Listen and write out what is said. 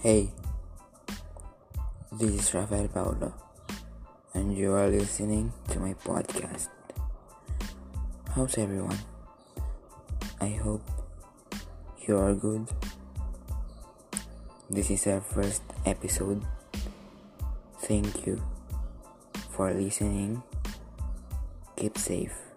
Hey, this is Rafael Paulo, and you are listening to my podcast. How's everyone? I hope you are good. This is our first episode. Thank you for listening. Keep safe.